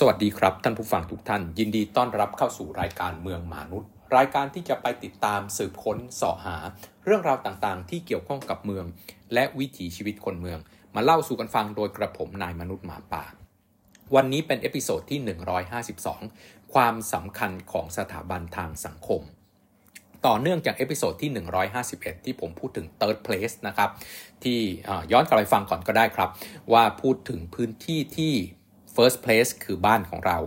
สวัสดีครับ ท่านผู้ฟังทุกท่าน ยินดีต้อนรับเข้าสู่รายการเมืองหมานุด รายการที่จะไปติดตามสืบค้นเสาะหา เรื่องราวต่างๆ ที่เกี่ยวข้องกับเมือง และวิถีชีวิตคนเมือง มาเล่าสู่กันฟังโดยกระผมนายมนุษย์หมาป่า วันนี้เป็น episode ที่ 152 ความสำคัญของสถาบันทางสังคม ต่อเนื่องจาก episode ที่ 151 ที่ผมพูดถึง third place นะครับ ที่ย้อนกลับไปฟังก่อนก็ได้ครับ ว่าพูดถึงพื้นที่ที่ first place คือบ้านของเรา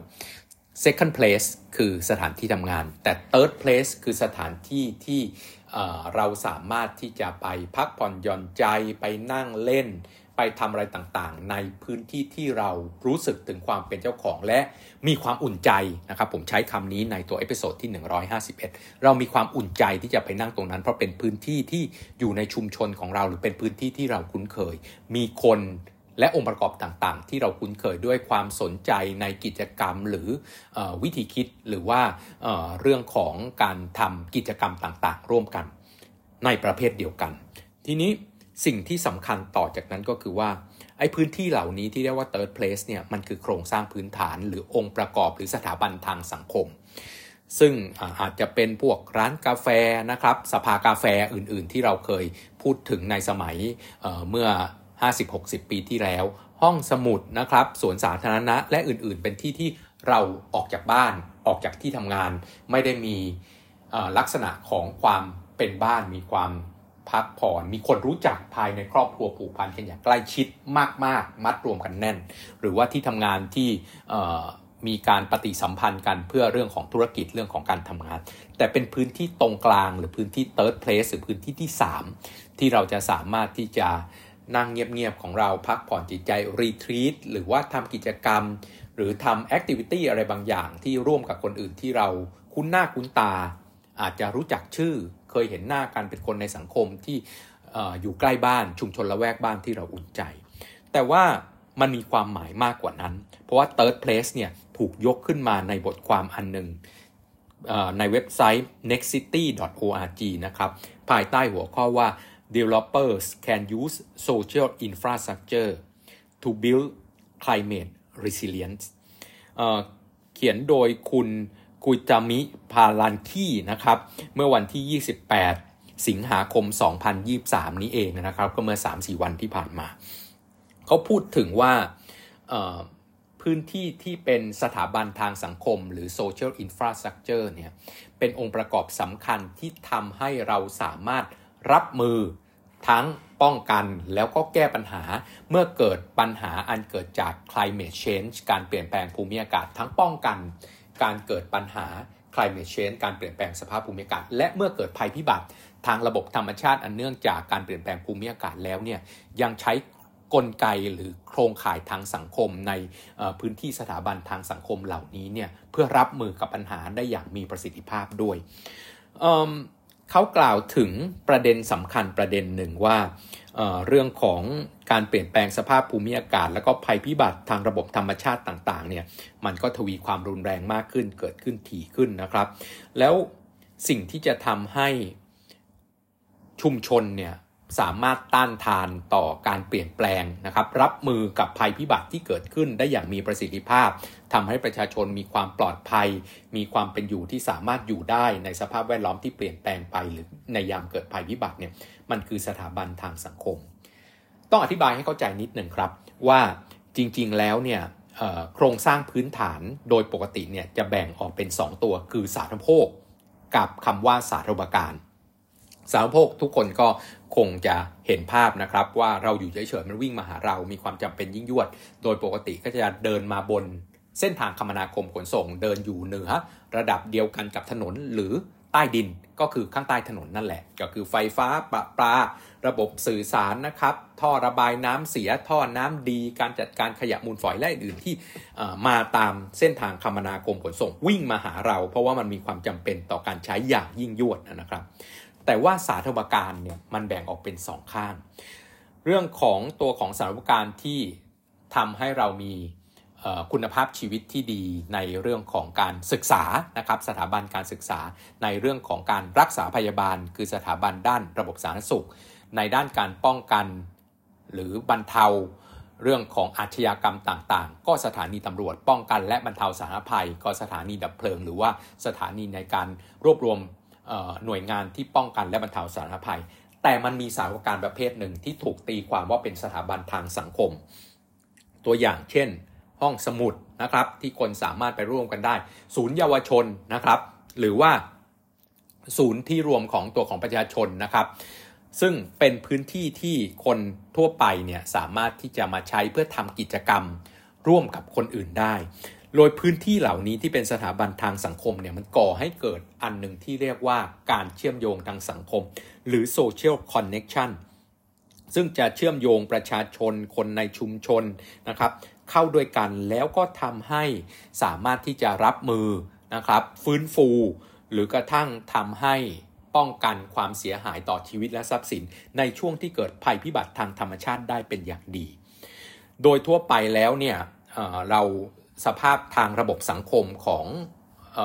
second place คือสถานที่ทำงาน แต่ third place คือสถานที่ที่เราสามารถที่จะไปพักผ่อนหย่อนใจไปนั่งเล่น ไปทำอะไรต่างๆ ในพื้นที่ที่เรารู้สึกถึงความเป็นเจ้าของและมีความอุ่นใจนะครับ ผมใช้คำนี้ในตัว episode ที่ 151 เรามีความอุ่นใจที่จะไปนั่งตรงนั้น เพราะเป็นพื้นที่ที่อยู่ในชุมชนของเรา หรือเป็นพื้นที่ที่เราคุ้นเคย มีคน และองค์ประกอบต่างๆ ที่เราคุ้นเคยด้วยความสนใจในกิจกรรมหรืออวิธีคิดหรือว่าเเรื่องของการทำกิจกรรมต่างๆ ร่วมกัน ในประเภทเดียวกัน ทีนี้สิ่งที่สำคัญต่อจากนั้นก็คือว่าไอ้พื้นที่เหล่านี้ที่เรียกว่า third place เนี่ยมันคือโครงสร้างพื้นฐานหรือองค์ประกอบหรือสถาบันทางสังคม ซึ่งอาจจะเป็นพวกร้านกาแฟนะครับสภากาแฟอื่นๆ ที่เราเคยพูดถึงในสมัยเเมื่อ 50-60 ปีที่แล้ว ห้องสมุดนะครับสวนสาธารณะและอื่นๆ เป็นที่ที่เราออกจากบ้านออกจากที่ทำงาน ไม่ได้มีลักษณะของความเป็นบ้านมีความพักผ่อนมีคนรู้จักภายในครอบครัวผูกพันกันอย่างใกล้ชิดมากๆมัดรวมกันแน่น หรือว่าที่ทำงานที่มีการปฏิสัมพันธ์กันเพื่อเรื่องของธุรกิจเรื่องของการทำงาน แต่เป็นพื้นที่ตรงกลางหรือพื้นที่ third place หรือพื้นที่ที่ 3 ที่เราจะสามารถที่จะ นั่งเงียบๆของเราพักผ่อนจิตใจรีทรีตหรือว่าทำกิจกรรม หรือทำแอคทิวิตี้อะไรบางอย่างที่ร่วมกับคนอื่นที่เราคุ้นหน้าคุ้นตา อาจจะรู้จักชื่อเคยเห็นหน้ากันเป็นคนในสังคมที่อยู่ใกล้บ้านชุมชนละแวกบ้านที่เราอุ่นใจ แต่ว่ามันมีความหมายมากกว่านั้น เพราะว่า third place เนี่ยถูกยกขึ้นมาในบทความอันหนึ่งในเว็บไซต์ nextcity.org นะครับ ภายใต้หัวข้อว่า developers can use social infrastructure to build climate resilience เขียนโดยคุณกุจามิพาลันคีนะครับ เมื่อวันที่ 28 สิงหาคม 2023 นี้เองนะครับ ก็เมื่อ 3-4 วันที่ผ่านมา เขาพูดถึงว่าพื้นที่ที่เป็นสถาบันทางสังคม หรือ social infrastructure เนี่ย เป็นองค์ประกอบสำคัญที่ทำให้เราสามารถ รับมือ ทั้งป้องกันแล้วก็แก้ปัญหาเมื่อเกิดปัญหาอันเกิดจาก climate change การเปลี่ยนแปลงภูมิอากาศ ทั้งป้องกัน การเกิดปัญหา climate change การเปลี่ยนแปลงสภาพภูมิอากาศ และเมื่อเกิดภัยพิบัติทางระบบธรรมชาติอันเนื่องจากการเปลี่ยนแปลงภูมิอากาศแล้วเนี่ยยังใช้กลไกหรือโครงข่ายทางสังคมในพื้นที่สถาบันทางสังคมเหล่านี้เนี่ยเพื่อรับมือกับปัญหาได้อย่างมีประสิทธิภาพด้วย เขากล่าวถึงประเด็นสำคัญประเด็นหนึ่งว่าเเรื่องของการเปลี่ยนแปลงสภาพภูมิอากาศ แล้วก็ภัยพิบัติทางระบบธรรมชาติต่างๆเนี่ยมันก็ทวีความรุนแรงมากขึ้นเกิดขึ้นถี่ขึ้นนะครับ แล้วสิ่งที่จะทำให้ชุมชนเนี่ย สามารถต้านทานต่อการเปลี่ยนแปลงนะครับ รับมือกับภัยพิบัติที่เกิดขึ้นได้อย่างมีประสิทธิภาพทำให้ประชาชนมีความปลอดภัย มีความเป็นอยู่ที่สามารถอยู่ได้ในสภาพแวดล้อมที่เปลี่ยนแปลงไปหรือในยามเกิดภัยพิบัติเนี่ยมันคือสถาบันทางสังคม ต้องอธิบายให้เข้าใจนิดหนึ่งครับว่าจริงๆแล้วเนี่ยโครงสร้างพื้นฐานโดยปกติเนี่ยจะแบ่งออกเป็น 2 ตัวคือสาธารณภคกับคำว่าสาธารณการ สาธารณโภคทุกคนก็คงจะเห็นภาพนะครับ ว่าเราอยู่เฉยๆมันวิ่งมาหาเรา มีความจำเป็นยิ่งยวด โดยปกติก็จะเดินมาบน เส้นทางคมนาคมขนส่ง เดินอยู่เหนือ ระดับเดียวกันกับถนนหรือใต้ดินก็คือข้างใต้ถนนนั่นแหละ ก็คือไฟฟ้าปะปลาระบบสื่อสารนะครับ ท่อระบายน้ำเสียท่อน้ำดี การจัดการขยะมูลฝอยและอื่นที่มาตามเส้นทางคมนาคมขนส่งวิ่งมาหาเรา เพราะว่ามันมีความจำเป็นต่อการใช้อย่างยิ่งยวดนะครับ แต่ว่าสาธารณการเนี่ยมันแบ่งออกเป็นสองข้าง เรื่องของตัวของสาธารณการที่ทำให้เรามีคุณภาพชีวิตที่ดีในเรื่องของการศึกษานะครับสถาบันการศึกษาในเรื่องของการรักษาพยาบาล คือสถาบันด้านระบบสาธารณสุข ในด้านการป้องกัน หรือบรรเทาเรื่องของอาชญากรรมต่างๆ ก็สถานีตำรวจป้องกันและบรรเทาสาธารณภัย ก็สถานีดับเพลิง หรือว่าสถานีในการรวบรวม หน่วยงานที่ป้องกันและบรรเทาสาธารณภัย แต่มันมีสถานการณ์ประเภทหนึ่งที่ถูกตีความว่าเป็นสถาบันทางสังคม ตัวอย่างเช่น ห้องสมุดนะครับที่คนสามารถไปร่วมกันได้ ศูนย์เยาวชนนะครับหรือว่าศูนย์ที่รวมของตัวของประชาชนนะครับ ซึ่งเป็นพื้นที่ที่คนทั่วไปเนี่ยสามารถที่จะมาใช้เพื่อทำกิจกรรมร่วมกับคนอื่นได้ โดยพื้นที่เหล่านี้ที่เป็นสถาบันทางสังคมเนี่ยมันก่อให้เกิดอันหนึ่งที่เรียกว่าการเชื่อมโยงทางสังคม หรือ social connection ซึ่งจะเชื่อมโยงประชาชนคนในชุมชนนะครับเข้าด้วยกันแล้วก็ทำให้สามารถที่จะรับมือนะครับฟื้นฟู หรือกระทั่งทำให้ป้องกันความเสียหายต่อชีวิตและทรัพย์สิน ในช่วงที่เกิดภัยพิบัติทางธรรมชาติได้เป็นอย่างดี โดยทั่วไปแล้วเนี่ยเรา สภาพทางระบบสังคมของเอ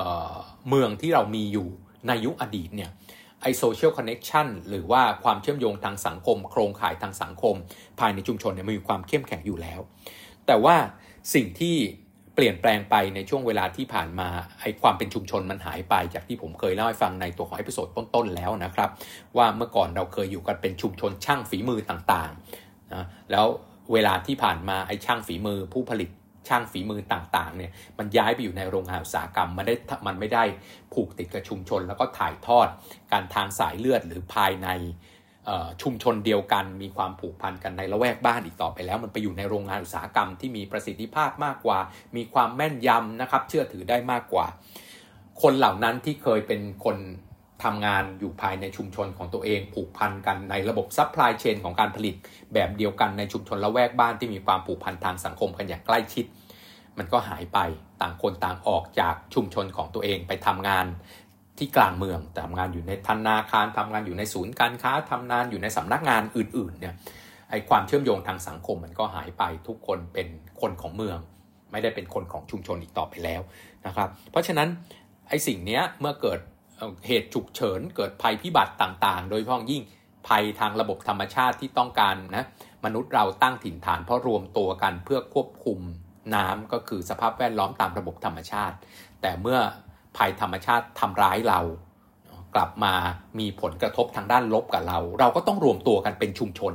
เมืองที่เรามีอยู่ในยุคอดีตเนี่ยไอ social connection หรือว่าความเชื่อมโยงทางสังคม โครงข่ายทางสังคม ภายในชุมชนเนี่ยมีความเข้มแข็งอยู่แล้ว แต่ว่าสิ่งที่เปลี่ยนแปลงไปในช่วงเวลาที่ผ่านมาไอความเป็นชุมชนมันหายไป จากที่ผมเคยเล่าให้ฟังในตัวของ episode ต้นๆแล้วนะครับ ว่าเมื่อก่อนเราเคยอยู่กันเป็นชุมชนช่างฝีมือต่างๆนะแล้วเวลาที่ผ่านมาไอช่างฝีมือผู้ผลิต ช่างฝีมือต่างๆเนี่ยมันย้ายไปอยู่ในโรงงานอุตสาหกรรมมันได้มันไม่ได้ผูกติดกับชุมชน แล้วก็ถ่ายทอดการทางสายเลือดหรือภายในชุมชนเดียวกันมีความผูกพันกันในละแวกบ้านอีกต่อไปแล้ว มันไปอยู่ในโรงงานอุตสาหกรรมที่มีประสิทธิภาพมากกว่า มีความแม่นยำนะครับเชื่อถือได้มากกว่า คนเหล่านั้นที่เคยเป็นคน ทำงานอยู่ภายในชุมชนของตัวเองผูกพันกันในระบบ supply chain ของการผลิต แบบเดียวกันในชุมชนละแวกบ้านที่มีความผูกพันทางสังคมกันอย่างใกล้ชิด มันก็หายไปต่างคนต่างออกจากชุมชนของตัวเองไปทำงานที่กลางเมืองทำงานอยู่ในธนาคารทำงานอยู่ในศูนย์การค้าทำงานอยู่ในสำนักงานอื่นๆเนี่ยไอความเชื่อมโยงทางสังคมมันก็หายไปทุกคนเป็นคนของเมือง ไม่ได้เป็นคนของชุมชนอีกต่อไปแล้วนะครับ เพราะฉะนั้นไอสิ่งนี้เมื่อเกิด เหตุฉุกเฉินเกิดภัยพิบัติต่างๆ โดยเฉพาะยิ่งภัยทางระบบธรรมชาติที่ต้องการนะมนุษย์เราตั้งถิ่นฐานเพราะรวมตัวกันเพื่อควบคุมน้ำก็คือสภาพแวดล้อมตามระบบธรรมชาติ แต่เมื่อภัยธรรมชาติทำร้ายเรา กลับมามีผลกระทบทางด้านลบกับเรา เราก็ต้องรวมตัวกันเป็นชุมชน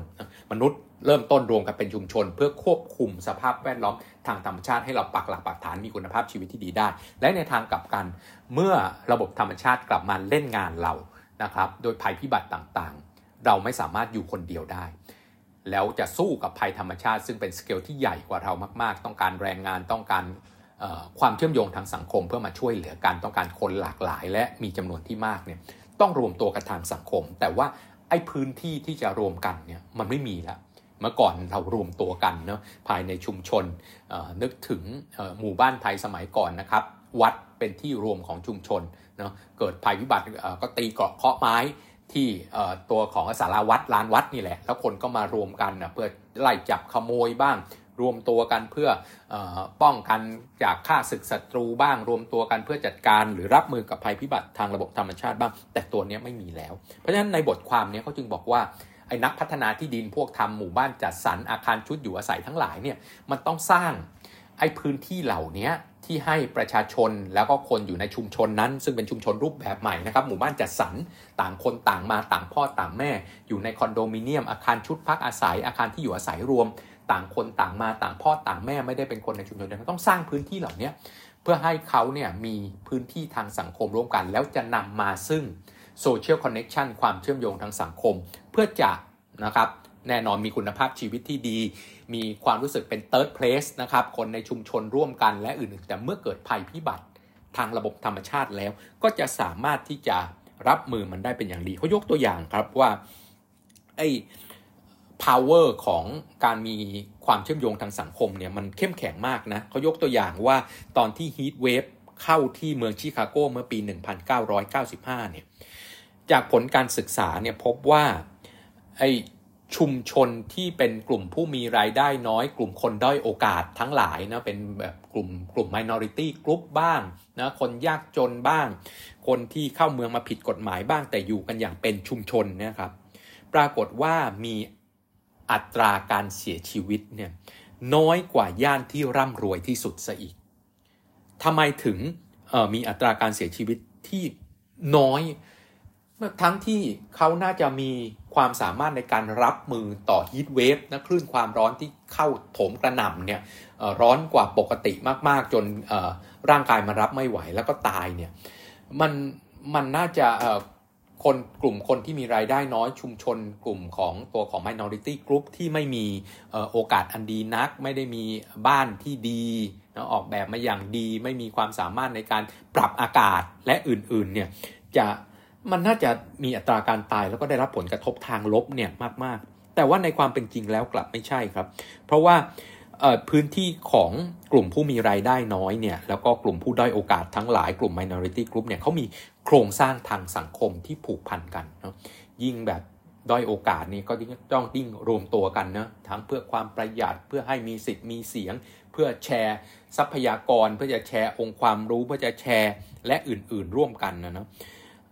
มนุษย์เริ่มต้นรวมกันเป็นชุมชน เพื่อควบคุมสภาพแวดล้อม ทางธรรมชาติให้เราปักหลักปักฐานมีคุณภาพชีวิตที่ดีได้ และในทางกลับกัน เมื่อระบบธรรมชาติกลับมาเล่นงานเรานะครับโดยภัยพิบัติต่างๆ เราไม่สามารถอยู่คนเดียวได้ แล้วจะสู้กับภัยธรรมชาติ ซึ่งเป็นสเกลที่ใหญ่กว่าเรามาก ๆ ต้องการแรงงานต้องการความเชื่อมโยงทางสังคมเพื่อมาช่วยเหลือกันต้องการคนหลากหลาย และมีจำนวนที่มากเนี่ยต้องรวมตัวกันทางสังคม แต่ว่าไอ้พื้นที่ที่จะรวมกันเนี่ยมันไม่มีแล้ว เมื่อก่อนเรารวมตัวกันเนาะภายในชุมชนนึกถึงหมู่บ้านไทยสมัยก่อนนะครับ วัดเป็นที่รวมของชุมชนเนาะเกิดภัยวิบัติก็ตีเกาะเคาะไม้ที่ตัวของสาราวัดลานวัดนี่แหละ แล้วคนก็มารวมกันนะเพื่อไล่จับขโมยบ้าง รวมตัวกันเพื่ออป้องกันจากฆ่าศึกศัตรูบ้าง รวมตัวกันเพื่อจัดการหรือรับมือกับภัยพิบัติทางระบบธรรมชาติบ้าง แต่ตัวนี้ไม่มีแล้ว เพราะฉะนั้นในบทความนี้เขาจึงบอกว่า ไอ้นักพัฒนาที่ดินพวกทำหมู่บ้านจัดสรรอาคารชุดอยู่อาศัยทั้งหลายเนี่ยมันต้องสร้างไอ้พื้นที่เหล่านี้ที่ให้ประชาชนแล้วก็คนอยู่ในชุมชนนั้น ซึ่งเป็นชุมชนรูปแบบใหม่นะครับหมู่บ้านจัดสรรต่างคนต่างมาต่างพ่อต่างแม่ อยู่ในคอนโดมิเนียม อาคารชุดพักอาศัย อาคารที่อยู่อาศัยรวม ต่างคนต่างมาต่างพ่อต่างแม่ไม่ได้เป็นคนในชุมชนเดียวกันต้องสร้างพื้นที่เหล่านี้เพื่อให้เขาเนี่ยมีพื้นที่ทางสังคมร่วมกัน แล้วจะนำมาซึ่ง social connection ความเชื่อมโยงทางสังคม เพื่อจะนะครับแน่นอนมีคุณภาพชีวิตที่ดี มีความรู้สึกเป็น third place นะครับ คนในชุมชนร่วมกันและอื่นๆ แต่เมื่อเกิดภัยพิบัติทางระบบธรรมชาติแล้ว ก็จะสามารถที่จะรับมือมันได้เป็นอย่างดีเขายกตัวอย่างครับว่าไอ้ power ของการมีความเชื่อมโยงทางสังคมเนี่ยมันเข้มแข็งมากนะเขายกตัวอย่างว่าตอนที่ heat wave เข้าที่เมืองชิคาโกเมื่อปี 1995 เนี่ย จากผลการศึกษาเนี่ยพบว่าไอชุมชนที่เป็นกลุ่มผู้มีรายได้น้อย กลุ่มคนด้อยโอกาสทั้งหลายนะเป็นแบบกลุ่มกลุ่ม minority group บ้างนะคนยากจนบ้าง คนที่เข้าเมืองมาผิดกฎหมายบ้าง แต่อยู่กันอย่างเป็นชุมชนนะครับปรากฏว่ามีอัตราการเสียชีวิตเนี่ยน้อยกว่าย่านที่ร่ำรวยที่สุดซะอีกทำไมถึงมีอัตราการเสียชีวิตที่น้อย ทั้งที่เขาน่าจะมีความสามารถในการรับมือต่อฮีทเวฟนะคลื่นความร้อนที่เข้าโถมกระหน่ำเนี่ยร้อนกว่าปกติมากๆ จนร่างกายมันรับไม่ไหวแล้วก็ตายเนี่ยมันมันน่าจะคนกลุ่มคนที่มีรายได้น้อยชุมชนกลุ่มของตัวของ minority group ที่ไม่มีโอกาสอันดีนัก ไม่ได้มีบ้านที่ดีนะออกแบบมาอย่างดี ไม่มีความสามารถในการปรับอากาศและอื่นๆเนี่ยจะ มันน่าจะมีอัตราการตายแล้วก็ได้รับผลกระทบทางลบเนี่ยมากๆ แต่ว่าในความเป็นจริงแล้วกลับไม่ใช่ครับ เพราะว่าพื้นที่ของกลุ่มผู้มีรายได้น้อยเนี่ยแล้วก็กลุ่มผู้ด้อยโอกาสทั้งหลายกลุ่ม minority group เนี่ยเขามีโครงสร้างทางสังคมที่ผูกพันกันเนาะยิ่งแบบด้อยโอกาสนี่ก็ต้องยิ่งรวมตัวกันนะทั้งเพื่อความประหยัดเพื่อให้มีสิทธิ์มีเสียง เพื่อแชร์ ทรัพยากร เพื่อจะแชร์องค์ความรู้ เพื่อจะแชร์และอื่นๆ ร่วมกันนะเนาะ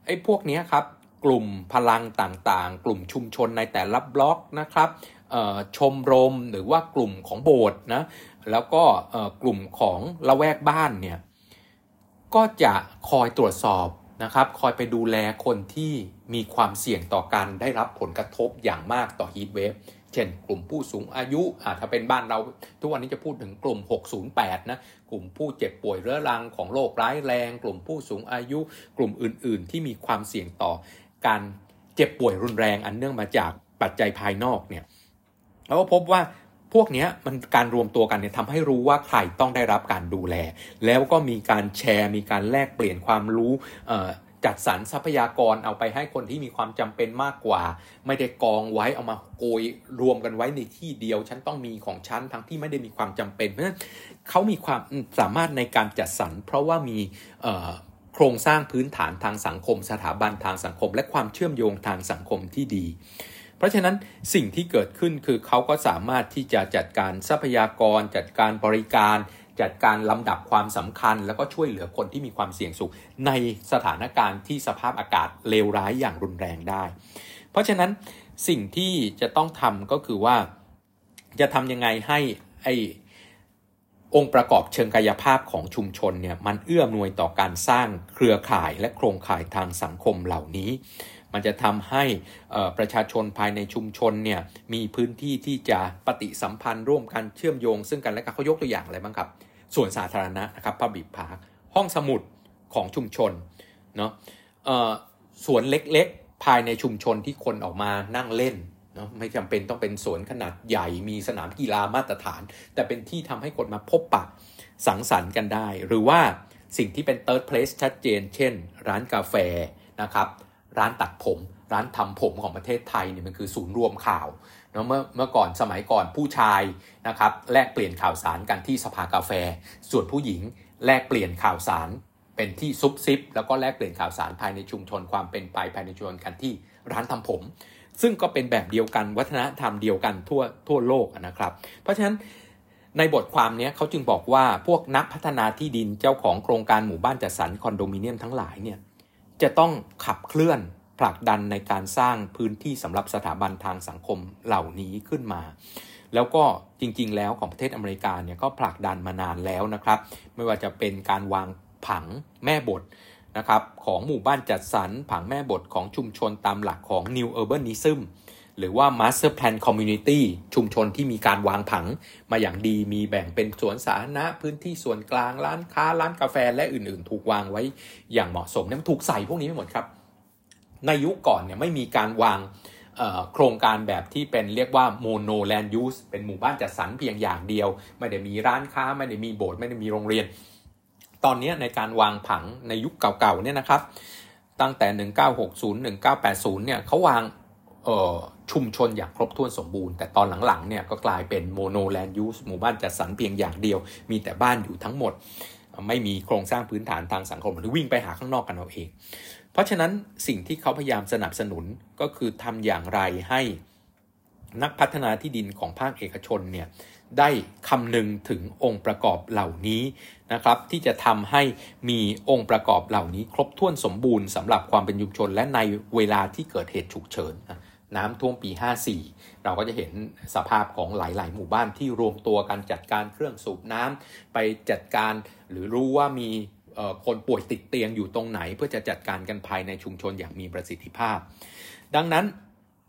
ไอ้พวกนี้ครับกลุ่มพลังต่างๆ กลุ่มชุมชนในแต่ละบล็อกนะครับชมรมหรือว่ากลุ่มของโบสถ์นะแล้วก็กลุ่มของละแวกบ้านเนี่ยก็จะคอยตรวจสอบนะครับ คอยไปดูแลคนที่มีความเสี่ยงต่อการได้รับผลกระทบอย่างมากต่อฮีทเวฟ เช่นกลุ่มผู้สูงอายุถ้าเป็นบ้านเราทุกวันนี้จะพูดถึงกลุ่ม 608 นะ กลุ่มผู้เจ็บป่วยเรื้อรังของโรคร้ายแรง กลุ่มผู้สูงอายุ กลุ่มอื่น ๆ ที่มีความเสี่ยงต่อการเจ็บป่วยรุนแรงอันเนื่องมาจากปัจจัยภายนอกเนี่ยเราก็พบว่าพวกนี้มันการรวมตัวกันเนี่ยทำให้รู้ว่าใครต้องได้รับการดูแล แล้วก็มีการแชร์ มีการแลกเปลี่ยนความรู้ จัดสรรทรัพยากรเอาไปให้คนที่มีความจำเป็นมากกว่า ไม่ได้กองไว้เอามาโกยรวมกันไว้ในที่เดียว ฉันต้องมีของฉันทั้งที่ไม่ได้มีความจำเป็นเพราะฉะนั้นเขามีความสามารถในการจัดสรร เพราะว่ามีโครงสร้างพื้นฐานทางสังคม สถาบันทางสังคม และความเชื่อมโยงทางสังคมที่ดี เพราะฉะนั้นสิ่งที่เกิดขึ้นคือเขาก็สามารถที่จะจัดการทรัพยากร จัดการบริการ จัดการลำดับความสำคัญ แล้วก็ช่วยเหลือคนที่มีความเสี่ยงสูงในสถานการณ์ที่สภาพอากาศเลวร้ายอย่างรุนแรงได้ เพราะฉะนั้นสิ่งที่จะต้องทำก็คือว่าจะทำยังไงให้ไอองค์ประกอบเชิงกายภาพของชุมชนเนี่ยมันเอื้อมนวยต่อการสร้างเครือข่ายและโครงข่ายทางสังคมเหล่านี้ มันจะทำให้ประชาชนภายในชุมชนเนี่ยมีพื้นที่ที่จะปฏิสัมพันธ์ร่วมกันเชื่อมโยง ซึ่งกันและกันเขายกตัวอย่างอะไรบ้างครับ ส่วนสาธารณะนะครับพับบิพาร์คห้องสมุดของชุมชนเนาะสวนเล็กๆ ภายในชุมชนที่คนออกมานั่งเล่นเนาะไม่จำเป็นต้องเป็นสวนขนาดใหญ่มีสนามกีฬามาตรฐาน แต่เป็นที่ทำให้คนมาพบปะสังสรรค์กันได้ หรือว่าสิ่งที่เป็น third place ชัดเจน เช่น ร้านกาแฟนะครับ ร้านตัดผม ร้านทำผมของประเทศไทยเนี่ยมันคือศูนย์รวมข่าว เนาะเมื่อเมื่อก่อนสมัยก่อนผู้ชายนะครับแลกเปลี่ยนข่าวสารกันที่สภากาแฟ ส่วนผู้หญิงแลกเปลี่ยนข่าวสารเป็นที่ซุบซิบ แล้วก็แลกเปลี่ยนข่าวสารภายในชุมชนความเป็นไปภายในชุมชนกันที่ร้านทำผม ซึ่งก็เป็นแบบเดียวกันวัฒนธรรมเดียวกันทั่วทั่วโลกนะครับ เพราะฉะนั้นในบทความนี้เขาจึงบอกว่าพวกนักพัฒนาที่ดินเจ้าของโครงการหมู่บ้านจัดสรรคอนโดมิเนียมทั้งหลายเนี่ยจะต้องขับเคลื่อน ผลักดันในการสร้างพื้นที่สำหรับสถาบันทางสังคมเหล่านี้ขึ้นมา แล้วก็จริง ๆ แล้วของประเทศอเมริกาเนี่ยก็ผลักดันมานานแล้วนะครับ ไม่ว่าจะเป็นการวางผังแม่บทนะครับของหมู่บ้านจัดสรรผังแม่บทของชุมชนตามหลักของ New Urbanism หรือว่า Master Plan Community ชุมชนที่มีการวางผังมาอย่างดีมีแบ่งเป็นสวนสาธารณะพื้นที่ส่วนกลางร้านค้าร้านกาแฟและอื่นๆ ถูกวางไว้อย่างเหมาะสมเนี่ยถูกใส่พวกนี้ไปหมดครับ ในยุคก่อนเนี่ยไม่มีการวางโครงการแบบที่เป็นเรียกว่าโมโนแลนด์ยูสเป็นหมู่บ้านจัดสรรเพียงอย่างเดียว ไม่ได้มีร้านค้า ไม่ได้มีโบสถ์ไม่ได้มีโรงเรียน ตอนนี้ในการวางผังในยุคเก่าๆเนี่ยนะครับ ตั้งแต่ 1960 1980 เนี่ยเขาวางชุมชนอย่างครบถ้วนสมบูรณ์ แต่ตอนหลังๆเนี่ยก็กลายเป็นโมโนแลนด์ยูสหมู่บ้านจัดสรรเพียงอย่างเดียว มีแต่บ้านอยู่ทั้งหมด ไม่มีโครงสร้างพื้นฐานทางสังคมหรือวิ่งไปหาข้างนอกกันเอาเอง เพราะฉะนั้นสิ่งที่เขาพยายามสนับสนุนก็คือทำอย่างไรให้นักพัฒนาที่ดินของภาคเอกชนเนี่ยได้คำนึงถึงองค์ประกอบเหล่านี้นะครับที่จะทำให้มีองค์ประกอบเหล่านี้ ครบถ้วนสมบูรณ์สำหรับความเป็นชุมชน และในเวลาที่เกิดเหตุฉุกเฉินน้ำท่วมปี 54 เราก็จะเห็นสภาพของหลาย ๆ หมู่บ้านที่รวมตัวกันจัดการเครื่องสูบน้ำไปจัดการหรือรู้ว่ามี คนป่วยติดเตียงอยู่ตรงไหน เพื่อจะจัดการกันภายในชุมชนอย่างมีประสิทธิภาพ ดังนั้น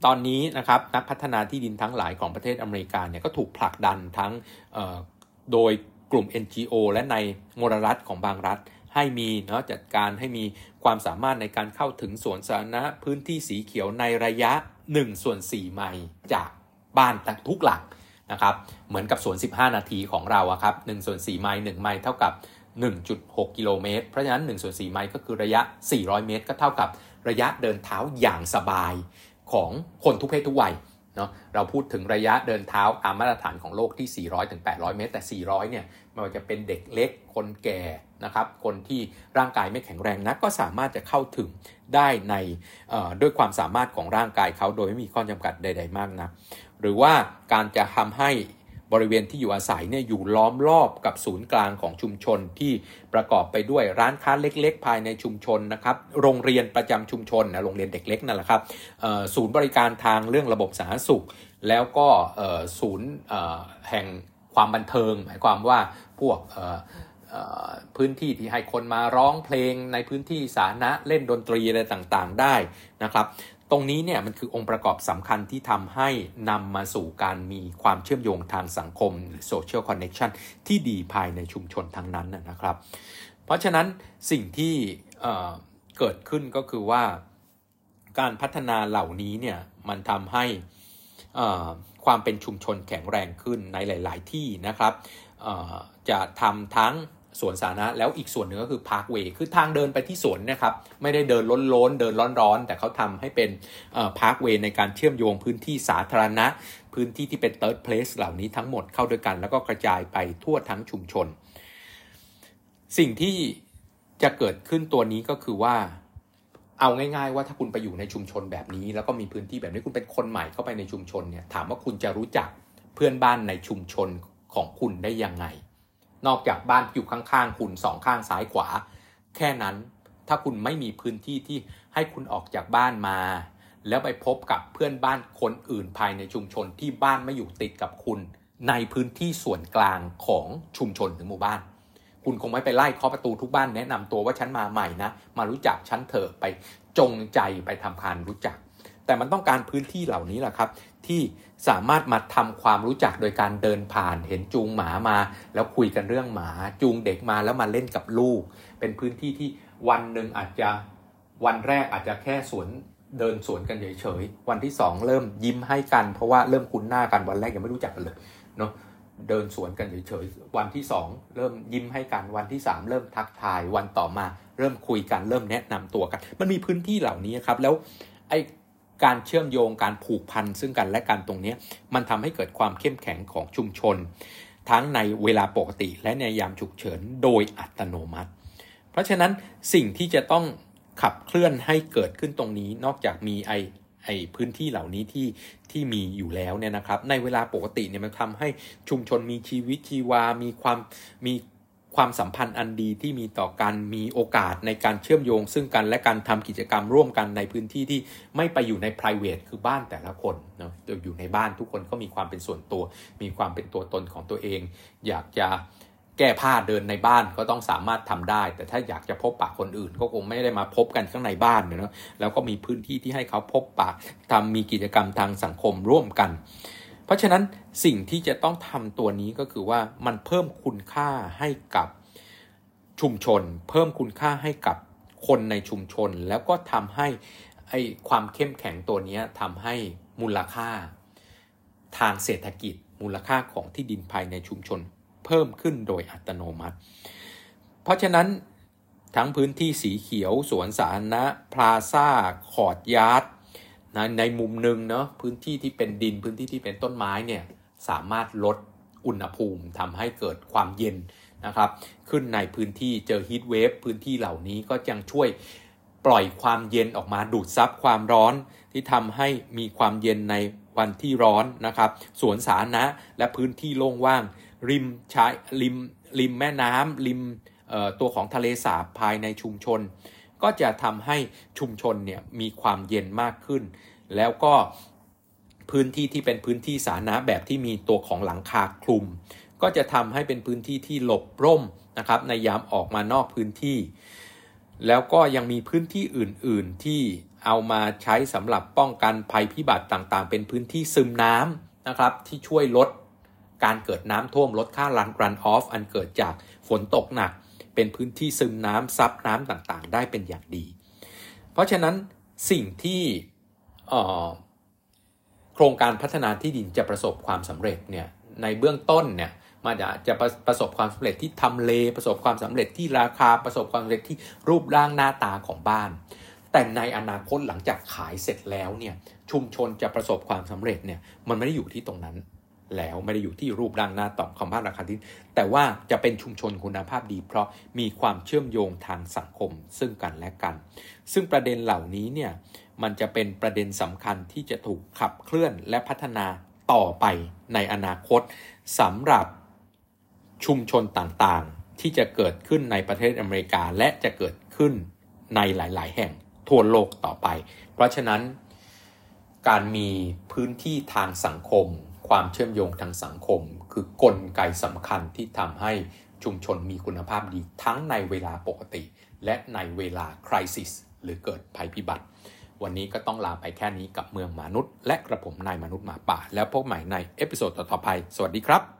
ตอนนี้นะครับนักพัฒนาที่ดินทั้งหลายของประเทศอเมริกาเนี่ยก็ถูกผลักดันทั้งโดยกลุ่ม NGO และในมลรัฐของบางรัฐให้มีเนาะจัดการให้มีความสามารถในการเข้าถึงสวนสาธารณะพื้นที่สีเขียวในระยะ1ส่วน4ไมล์จากบ้านทุกหลังนะครับเหมือนกับสวน 15 นาทีของเราอะครับ1ส่วน4ไมล์1ไมล์เท่ากับ 1.6 กิโลเมตร เพราะฉะนั้น1ส่วน4ไมล์ก็คือระยะ 400 เมตร ก็เท่ากับระยะเดินเท้าอย่างสบายของคนทุกเพศทุกวัยเนาะเราพูดถึงระยะเดินเท้าตามมาตรฐานของโลกที่ 400ถึง800 เมตร แต่ 400 เนี่ยไม่ว่าจะเป็นเด็กเล็กคนแก่นะครับ คนที่ร่างกายไม่แข็งแรงนักก็สามารถจะเข้าถึงได้ในด้วยความสามารถของร่างกายเขาโดยไม่มีข้อจำกัดใด ๆ มากนะหรือว่าการจะทำให้ บริเวณที่อยู่อาศัยเนี่ยอยู่ล้อมรอบกับศูนย์กลางของชุมชนที่ประกอบไปด้วยร้านค้าเล็ก ๆ ภายในชุมชนนะครับ โรงเรียนประจำชุมชนนะโรงเรียนเด็กเล็กนั่นแหละครับศูนย์บริการทางเรื่องระบบสาธารณสุข แล้วก็ศูนย์แห่งความบันเทิง หมายความว่าพวกพื้นที่ที่ให้คนมาร้องเพลงในพื้นที่สาธารณะเล่นดนตรีอะไรต่างๆได้นะครับ ตรงนี้เนี่ยมันคือองค์ประกอบสำคัญที่ทำให้นำมาสู่การมีความเชื่อมโยงทางสังคมหรือ social connection ที่ดีภายในชุมชนทั้งนั้นนะครับ เพราะฉะนั้นสิ่งที่เกิดขึ้นก็คือว่าการพัฒนาเหล่านี้เนี่ยมันทำให้ความเป็นชุมชนแข็งแรงขึ้นในหลาย ๆ ที่นะครับจะทำทั้ง สวนสาธารณะแล้วอีกส่วนหนึ่งก็คือ parkway คือทางเดินไปที่สวนนะครับ ไม่ได้เดินล้นล้นเดินร้อนๆ แต่เขาทำให้เป็น parkway ในการเชื่อมโยงพื้นที่สาธารณะ พื้นที่ที่เป็น third place เหล่านี้ทั้งหมดเข้าด้วยกัน แล้วก็กระจายไปทั่วทั้งชุมชน สิ่งที่จะเกิดขึ้นตัวนี้ก็คือว่าเอาง่ายๆว่าถ้าคุณไปอยู่ในชุมชนแบบนี้ แล้วก็มีพื้นที่แบบนี้คุณเป็นคนใหม่เข้าไปในชุมชนเนี่ยถามว่าคุณจะรู้จักเพื่อนบ้านในชุมชนของคุณได้ยังไง นอกจากบ้านอยู่ข้างๆ คุณสองข้างซ้ายขวา แค่นั้นถ้าคุณไม่มีพื้นที่ที่ให้คุณออกจากบ้านมา แล้วไปพบกับเพื่อนบ้านคนอื่นภายในชุมชนที่บ้านไม่อยู่ติดกับคุณ ในพื้นที่ส่วนกลางของชุมชนหรือหมู่บ้าน คุณคงไม่ไปไล่เคาะประตูทุกบ้านแนะนำตัวว่าฉันมาใหม่นะ มารู้จักฉันเถอะไปจงใจไปทำการรู้จัก แต่มันต้องการพื้นที่เหล่านี้แหละครับ ที่สามารถมาทำความรู้จักโดยการเดินผ่านเห็นจูงหมามา แล้วคุยกันเรื่องหมาจูงเด็กมาแล้วมาเล่นกับลูก เป็นพื้นที่ที่วันหนึ่งอาจจะวันแรกอาจจะแค่สวนเดินสวนกันเฉยๆวันที่สองเริ่มยิ้มให้กัน เพราะว่าเริ่มคุ้นหน้ากันวันแรกยังไม่รู้จักกันเลยเนาะเดินสวนกันเฉยๆวันที่สองเริ่มยิ้มให้กันวันที่สามเริ่มทักทายวันต่อมา เริ่มคุยกันเริ่มแนะนำตัวกัน มันมีพื้นที่เหล่านี้ครับแล้วไอ การเชื่อมโยงการผูกพันซึ่งกันและกันตรงนี้มันทำให้เกิดความเข้มแข็งของชุมชน ทั้งในเวลาปกติและในยามฉุกเฉินโดยอัตโนมัติ เพราะฉะนั้นสิ่งที่จะต้องขับเคลื่อนให้เกิดขึ้นตรงนี้นอกจากมีไอไอพื้นที่เหล่านี้ที่ที่มีอยู่แล้วเนี่ยนะครับ ในเวลาปกติเนี่ยมันทำให้ชุมชนมีชีวิตชีวา มีความมี ความสัมพันธ์อันดีที่มีต่อกันมีโอกาสในการเชื่อมโยง ซึ่งกันและการทำกิจกรรมร่วมกันในพื้นที่ที่ไม่ไปอยู่ใน p r i v a t คือบ้านแต่ละคนเนาะอยู่ในบ้านทุกคนก็มีความเป็นส่วนตัว มีความเป็นตัวตนของตัวเอง อยากจะแก้ผ้าเดินในบ้านก็ต้องสามารถทำได้ แต่ถ้าอยากจะพบปะคนอื่น ก็คงไม่ได้มาพบกันข้างในบ้านเนาะแล้วก็มีพื้นที่ที่ให้เขาพบปะทำมีกิจกรรมทางสังคมร่วมกัน เพราะฉะนั้นสิ่งที่จะต้องทำตัวนี้ก็คือว่ามันเพิ่มคุณค่าให้กับชุมชน เพิ่มคุณค่าให้กับคนในชุมชน แล้วก็ทำให้ไอความเข้มแข็งตัวนี้ทำให้มูลค่า ทางเศรษฐกิจ มูลค่าของที่ดินภายในชุมชน เพิ่มขึ้นโดยอัตโนมัติ เพราะฉะนั้นทั้งพื้นที่สีเขียว สวนสาธารณะ พลาซ่า courtyard นะในมุมหนึ่งเนาะพื้นที่ที่เป็นดินพื้นที่ที่เป็นต้นไม้เนี่ยสามารถลดอุณหภูมิทำให้เกิดความเย็นนะครับขึ้นในพื้นที่เจอ heat wave พื้นที่เหล่านี้ก็ยังช่วยปล่อยความเย็นออกมาดูดซับความร้อน ที่ทำให้มีความเย็นในวันที่ร้อนนะครับสวนสาธารณะและพื้นที่โล่งว่าง ริมชายริมริมแม่น้ำริมตัวของทะเลสาบภายในชุมชน ก็จะทำให้ชุมชนเนี่ยมีความเย็นมากขึ้น แล้วก็พื้นที่ที่เป็นพื้นที่สาธารณะแบบที่มีตัวของหลังคาคลุม ก็จะทำให้เป็นพื้นที่ที่หลบร่มนะครับในยามออกมานอกพื้นที่ แล้วก็ยังมีพื้นที่อื่น ๆ ที่เอามาใช้สำหรับป้องกันภัยพิบัติต่างๆ เป็นพื้นที่ซึมน้ำนะครับที่ช่วยลดการเกิดน้ำท่วมลดค่ารันรันออฟอันเกิดจากฝนตกหนัก เป็นพื้นที่ซึมน้ำซับน้ำต่างๆ ได้เป็นอย่างดี เพราะฉะนั้นสิ่งที่โครงการพัฒนาที่ดินจะประสบความสำเร็จเนี่ยในเบื้องต้นเนี่ยมันจะจะประประสบความสำเร็จที่ทำเลประสบความสำเร็จที่ราคาประสบความสำเร็จที่รูปร่างหน้าตาของบ้าน แต่ในอนาคตหลังจากขายเสร็จแล้วเนี่ยชุมชนจะประสบความสำเร็จเนี่ยมันไม่ได้อยู่ที่ตรงนั้น แล้วไม่ได้อยู่ที่รูปร่างหน้าต่อของภาพราคาที่แต่ว่าจะเป็นชุมชนคุณภาพดี เพราะมีความเชื่อมโยงทางสังคมซึ่งกันและกัน ซึ่งประเด็นเหล่านี้เนี่ยมันจะเป็นประเด็นสำคัญที่จะถูกขับเคลื่อนและพัฒนาต่อไปในอนาคตสำหรับชุมชนต่างๆ ที่จะเกิดขึ้นในประเทศอเมริกาและจะเกิดขึ้นในหลาย ๆ แห่งทั่วโลกต่อไป เพราะฉะนั้นการมีพื้นที่ทางสังคม ความเชื่อมโยงทางสังคม คือกลไกสำคัญที่ทำให้ชุมชนมีคุณภาพดีทั้งในเวลาปกติ และในเวลาคริสิสหรือเกิดภัยพิบัติ วันนี้ก็ต้องลาไปแค่นี้กับเมืองมนุษย์ และกระผมนายมนุษย์หมาป่า แล้วพบใหม่ใน episode ต่อๆไป สวัสดีครับ